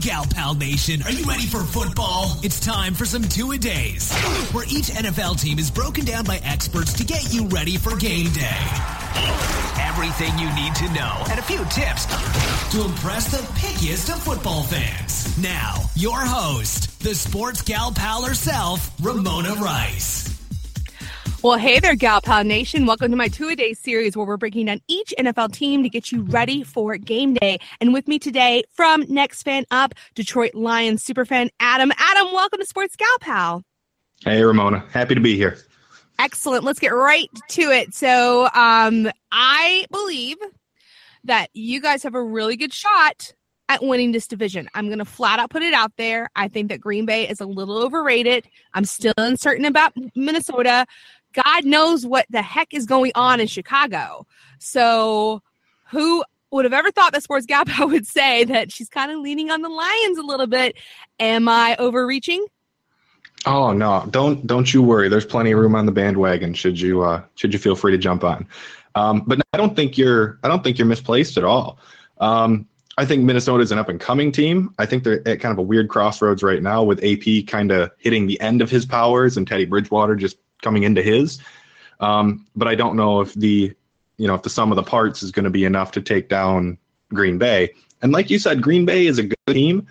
Gal Pal Nation, are you ready for football? It's time for some two a days, where each NFL team is broken down by experts to get you ready for game day. Everything you need to know and a few tips to impress the pickiest of football fans. Now, your host, the sports gal pal herself, Ramona Rice. Well, hey there, Gal Pal Nation. Welcome to my two a day series where we're breaking down each NFL team to get you ready for game day. And with me today from Next Fan Up, Detroit Lions superfan Adam. Adam, welcome to Sports Gal Pal. Hey, Ramona. Happy to be here. Excellent. Let's get right to it. So, um, I believe that you guys have a really good shot at winning this division. I'm going to flat out put it out there. I think that Green Bay is a little overrated. I'm still uncertain about Minnesota. God knows what the heck is going on in Chicago. So, who would have ever thought that Sports Gap would say that she's kind of leaning on the Lions a little bit? Am I overreaching? Oh no, don't don't you worry. There's plenty of room on the bandwagon. Should you uh, should you feel free to jump on? Um, but I don't think you're I don't think you're misplaced at all. Um, I think Minnesota is an up and coming team. I think they're at kind of a weird crossroads right now with AP kind of hitting the end of his powers and Teddy Bridgewater just coming into his. Um, but I don't know if the you know if the sum of the parts is going to be enough to take down Green Bay. And like you said, Green Bay is a good team,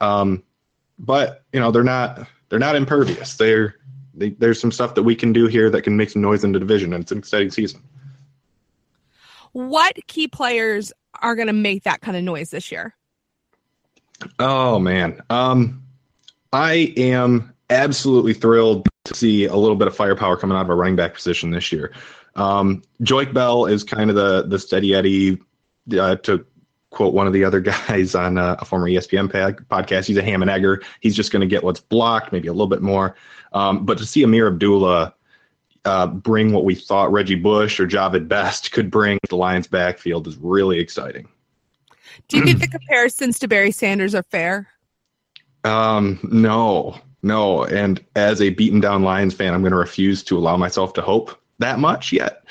um, but you know they're not they're not impervious. They're they, there's some stuff that we can do here that can make some noise in the division, and it's an exciting season. What key players are going to make that kind of noise this year? Oh man, um, I am absolutely thrilled to see a little bit of firepower coming out of a running back position this year. Um, Bell is kind of the the steady Eddie. Uh, to quote one of the other guys on uh, a former ESPN podcast, he's a ham and egger. He's just going to get what's blocked, maybe a little bit more. Um, but to see Ameer Abdullah uh, bring what we thought Reggie Bush or Jahvid Best could bring the Lions backfield is really exciting. Do you think the comparisons to Barry Sanders are fair? Um, no, no, and as a beaten down Lions fan, I'm going to refuse to allow myself to hope that much yet.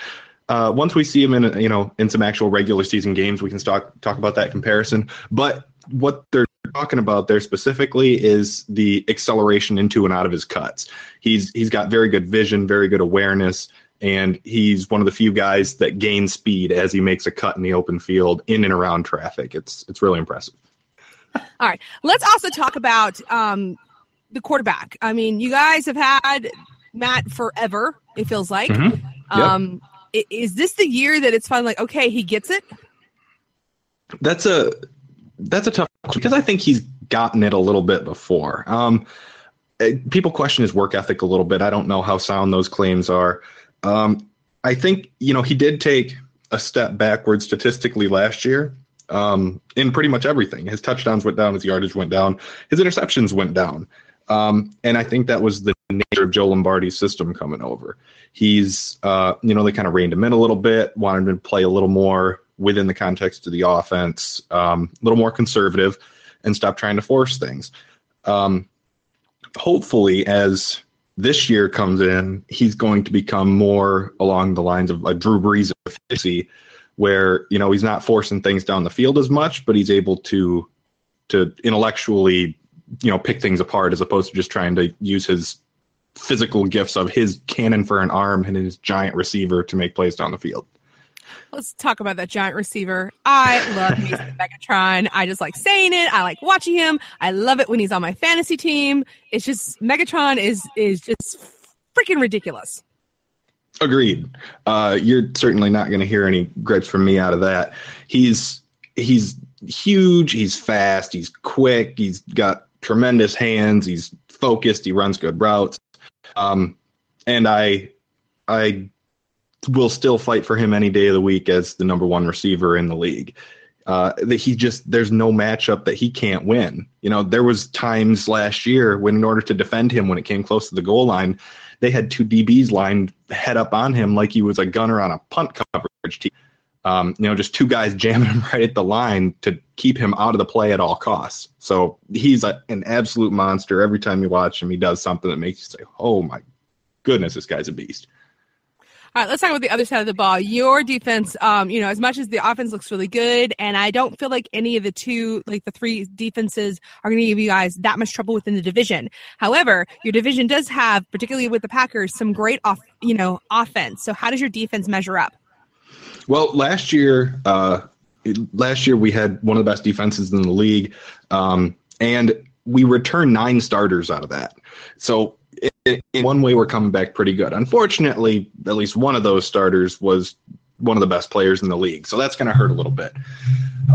Uh, once we see him in you know in some actual regular season games, we can talk talk about that comparison. But what they're talking about there specifically is the acceleration into and out of his cuts. He's he's got very good vision, very good awareness, and he's one of the few guys that gains speed as he makes a cut in the open field in and around traffic. It's it's really impressive. All right, let's also talk about um, the quarterback. I mean, you guys have had Matt forever. It feels like. Mm-hmm. Yep. Um, is this the year that it's finally like okay, he gets it? That's a that's a tough because I think he's gotten it a little bit before. Um, eh, people question his work ethic a little bit. I don't know how sound those claims are. Um, I think you know he did take a step backward statistically last year um, in pretty much everything. His touchdowns went down, his yardage went down, his interceptions went down. Um, and I think that was the nature of Joe Lombardi's system coming over. He's, uh, you know, they kind of reined him in a little bit, wanted him to play a little more within the context of the offense, um, a little more conservative, and stop trying to force things. Um, hopefully, as this year comes in, he's going to become more along the lines of a Drew Brees efficiency, where you know he's not forcing things down the field as much, but he's able to to intellectually you know pick things apart as opposed to just trying to use his physical gifts of his cannon for an arm and his giant receiver to make plays down the field. Let's talk about that giant receiver. I love Megatron. I just like saying it. I like watching him. I love it when he's on my fantasy team. It's just Megatron is is just freaking ridiculous. Agreed. Uh, you're certainly not going to hear any gripes from me out of that. He's he's huge. He's fast. He's quick. He's got tremendous hands. He's focused. He runs good routes. Um, and I, I will still fight for him any day of the week as the number one receiver in the league. Uh, that he just there's no matchup that he can't win. You know, there was times last year when in order to defend him when it came close to the goal line, they had two DBs lined head up on him like he was a gunner on a punt coverage team. Um, you know, just two guys jamming him right at the line to keep him out of the play at all costs. So he's a, an absolute monster. Every time you watch him, he does something that makes you say, "Oh my goodness, this guy's a beast." All right, let's talk about the other side of the ball. Your defense, um, you know, as much as the offense looks really good, and I don't feel like any of the two, like the three defenses, are going to give you guys that much trouble within the division. However, your division does have, particularly with the Packers, some great off, you know, offense. So, how does your defense measure up? Well, last year, uh, last year we had one of the best defenses in the league, um, and we returned nine starters out of that. So in one way, we're coming back pretty good. Unfortunately, at least one of those starters was one of the best players in the league, so that's going to hurt a little bit.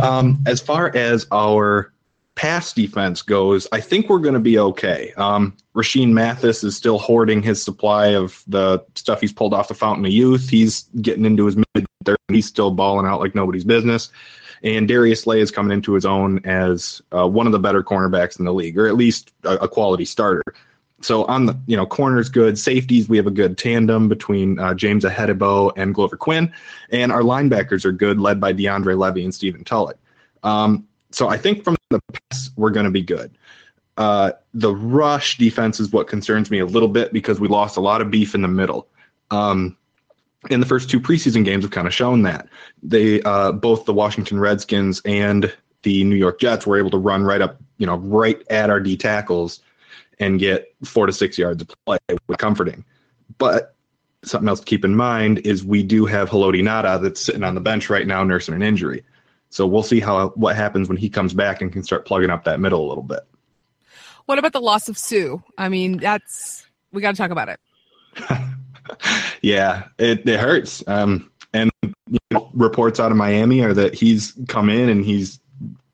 Um, as far as our pass defense goes, I think we're going to be okay. Um, Rashean Mathis is still hoarding his supply of the stuff he's pulled off the fountain of youth. He's getting into his mid 30s. He's still balling out like nobody's business. And Darius Slay is coming into his own as uh, one of the better cornerbacks in the league, or at least a, a quality starter so on the you know corners good safeties we have a good tandem between uh, james Ihedigbo and glover quinn and our linebackers are good led by deandre levy and stephen tulloch um, so i think from the pass we're going to be good uh, the rush defense is what concerns me a little bit because we lost a lot of beef in the middle um, in the first two preseason games have kind of shown that they uh, both the washington redskins and the new york jets were able to run right up you know right at our d tackles and get four to six yards of play comforting. But something else to keep in mind is we do have Haloti Ngata that's sitting on the bench right now nursing an injury. So we'll see how what happens when he comes back and can start plugging up that middle a little bit. What about the loss of Suh? I mean, that's we got to talk about it. yeah, it, it hurts. Um, and you know, reports out of Miami are that he's come in and he's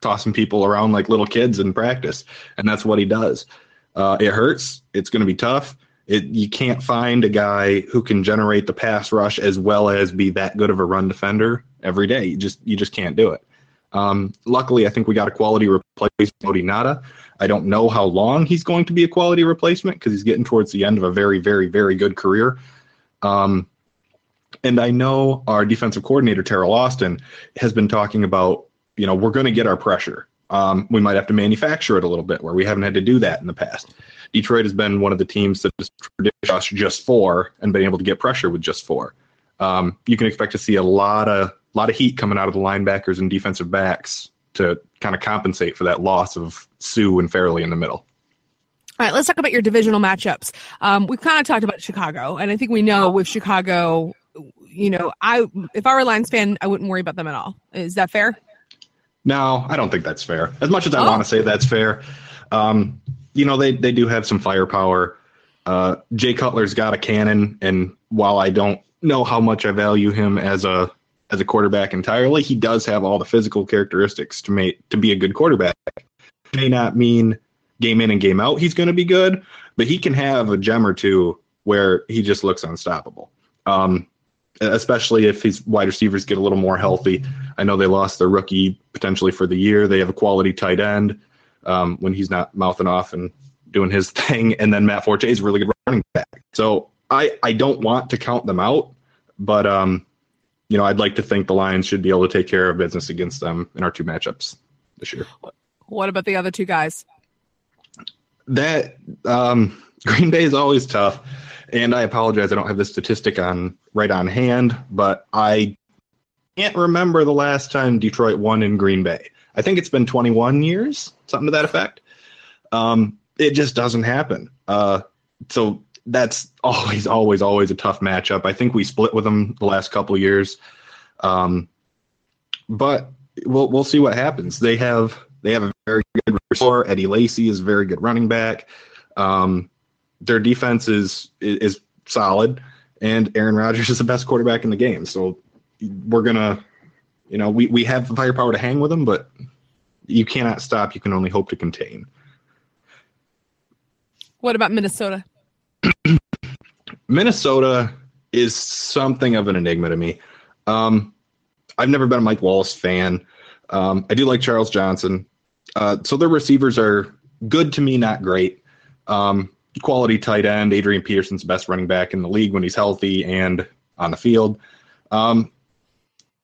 tossing people around like little kids in practice, and that's what he does. Uh, it hurts. It's going to be tough. It, you can't find a guy who can generate the pass rush as well as be that good of a run defender every day. You just you just can't do it. Um, luckily, I think we got a quality replacement, Ngata. I don't know how long he's going to be a quality replacement because he's getting towards the end of a very, very, very good career. Um, and I know our defensive coordinator, Teryl Austin, has been talking about, you know, we're going to get our pressure. Um, we might have to manufacture it a little bit where we haven't had to do that in the past. Detroit has been one of the teams that has produced just four and been able to get pressure with just four. Um, you can expect to see a lot of lot of heat coming out of the linebackers and defensive backs to kind of compensate for that loss of Suh and Fairley in the middle. All right, let's talk about your divisional matchups. Um, we've kind of talked about Chicago, and I think we know with Chicago, you know, I if I were a Lions fan, I wouldn't worry about them at all. Is that fair? No, I don't think that's fair. As much as I oh. want to say that's fair, um, you know they they do have some firepower. Uh, Jay Cutler's got a cannon, and while I don't know how much I value him as a as a quarterback entirely, he does have all the physical characteristics to make to be a good quarterback. It may not mean game in and game out he's going to be good, but he can have a gem or two where he just looks unstoppable. Um, especially if his wide receivers get a little more healthy. I know they lost their rookie potentially for the year. They have a quality tight end um, when he's not mouthing off and doing his thing. And then Matt Forte is really good running back. So I, I don't want to count them out, but um, you know, I'd like to think the Lions should be able to take care of business against them in our two matchups this year. What about the other two guys? That um, Green Bay is always tough. And I apologize, I don't have the statistic on right on hand, but I can't remember the last time Detroit won in Green Bay. I think it's been 21 years, something to that effect. Um, it just doesn't happen. Uh, so that's always, always, always a tough matchup. I think we split with them the last couple years, um, but we'll we'll see what happens. They have they have a very good receiver. Eddie Lacy is a very good running back. Um, their defense is is solid, and Aaron Rodgers is the best quarterback in the game. So we're gonna, you know, we we have the firepower to hang with them, but you cannot stop. You can only hope to contain. What about Minnesota? Minnesota is something of an enigma to me. Um, I've never been a Mike Wallace fan. Um, I do like Charles Johnson. Uh, so their receivers are good to me, not great. Um, quality tight end. Adrian Peterson's best running back in the league when he's healthy and on the field. Um,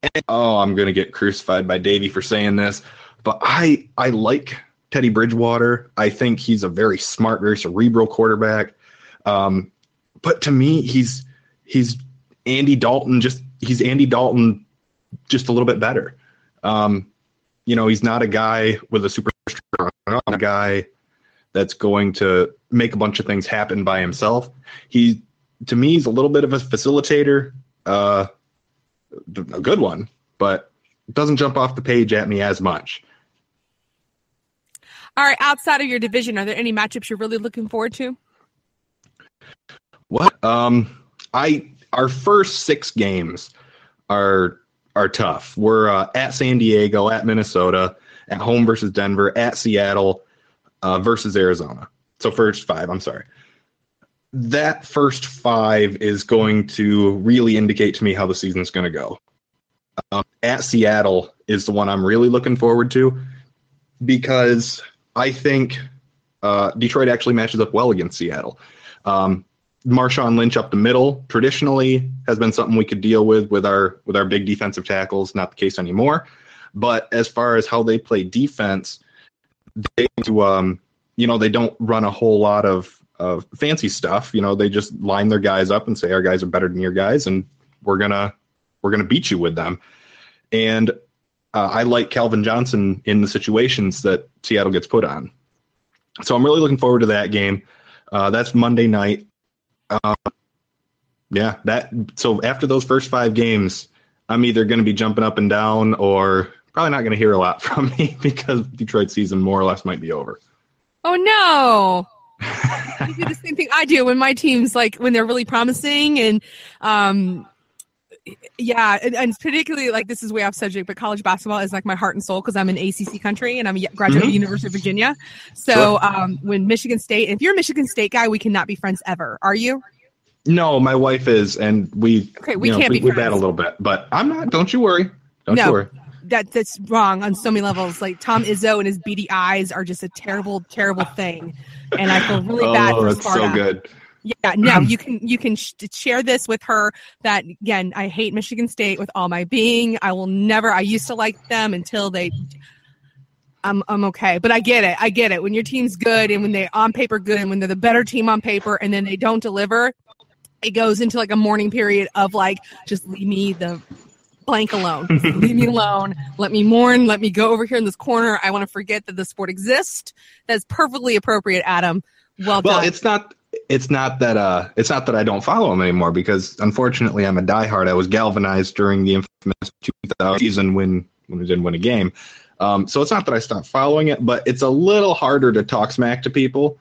and, oh, I'm going to get crucified by Davey for saying this, but I I like Teddy Bridgewater. I think he's a very smart, very cerebral quarterback. Um, but to me, he's he's Andy Dalton just he's Andy Dalton just a little bit better. Um, you know, he's not a guy with a super strong a guy that's going to make a bunch of things happen by himself. He, to me, he's a little bit of a facilitator, uh, a good one, but doesn't jump off the page at me as much. All right, outside of your division, are there any matchups you're really looking forward to? What? Um, I our first six games are are tough. We're uh, at San Diego, at Minnesota, at home versus Denver, at Seattle uh, versus Arizona. So first five. I'm sorry. That first five is going to really indicate to me how the season's going to go. Um, at Seattle is the one I'm really looking forward to because I think uh, Detroit actually matches up well against Seattle. Um, Marshawn Lynch up the middle traditionally has been something we could deal with with our with our big defensive tackles. Not the case anymore. But as far as how they play defense, they do, um, you know they don't run a whole lot of of fancy stuff. You know they just line their guys up and say our guys are better than your guys, and we're gonna we're gonna beat you with them. And uh, I like Calvin Johnson in the situations that Seattle gets put on. So I'm really looking forward to that game. Uh, that's Monday night. Uh, yeah, that. So after those first five games, I'm either going to be jumping up and down, or probably not going to hear a lot from me because Detroit season more or less might be over. Oh no! you do the same thing I do when my teams like when they're really promising and um yeah, and, and, particularly like this is way off subject, but college basketball is like my heart and soul because I'm in ACC country and I'm a graduate mm-hmm. of University of Virginia. So sure. um, when Michigan State, if you're a Michigan State guy, we cannot be friends ever. Are you? No, my wife is, and we okay, we can't know, be. We, we bat a little bit, but I'm not. Don't you worry. Don't no, you worry. That that's wrong on so many levels. Like Tom Izzo and his beady eyes are just a terrible, terrible thing, and I feel really bad. Oh, that's Sparta. so good. Yeah, no, you can you can sh- share this with her. That again, I hate Michigan State with all my being. I will never. I used to like them until they. I'm I'm okay, but I get it. I get it. When your team's good and when they on paper good and when they're the better team on paper and then they don't deliver, it goes into like a mourning period of like just leave me the blank alone. leave me alone. Let me mourn. Let me go over here in this corner. I want to forget that the sport exists. That's perfectly appropriate, Adam. Well, well, done. it's not it's not that uh it's not that I don't follow him anymore because unfortunately I'm a diehard. I was galvanized during the infamous 2000 season when when we didn't win a game. Um, so it's not that I stopped following it, but it's a little harder to talk smack to people,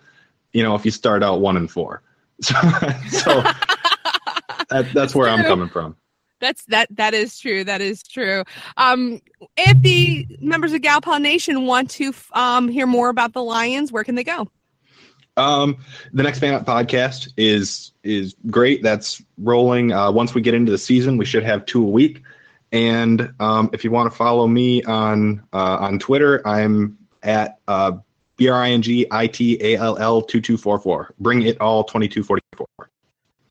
you know, if you start out one and four. So, so that, that's where I'm coming from. That's that that is true. That is true. Um, if the members of Gal Pal Nation want to um, hear more about the Lions, where can they go? Um, the next fan up podcast is is great. That's rolling. Uh, once we get into the season, we should have two a week. And um, if you want to follow me on uh, on Twitter, I'm at uh, B R I N G I T A L L two two four four. Bring it all twenty two forty four.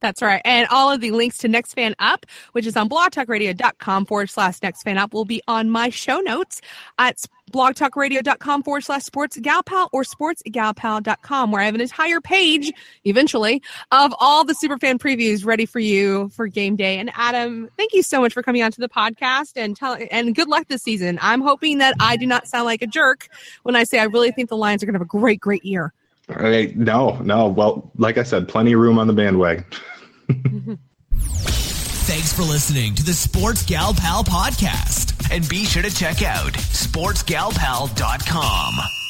That's right. And all of the links to Next Fan Up, which is on blogtalkradio.com forward slash Next Fan Up, will be on my show notes at blogtalkradio.com forward slash sports sportsgalpal or sportsgalpal.com, where I have an entire page, eventually, of all the superfan previews ready for you for game day. And Adam, thank you so much for coming on to the podcast and tell and good luck this season. I'm hoping that I do not sound like a jerk when I say I really think the Lions are going to have a great, great year. Right. No, no. Well, like I said, plenty of room on the bandwagon. Thanks for listening to the Sports Gal Pal podcast. And be sure to check out sportsgalpal.com.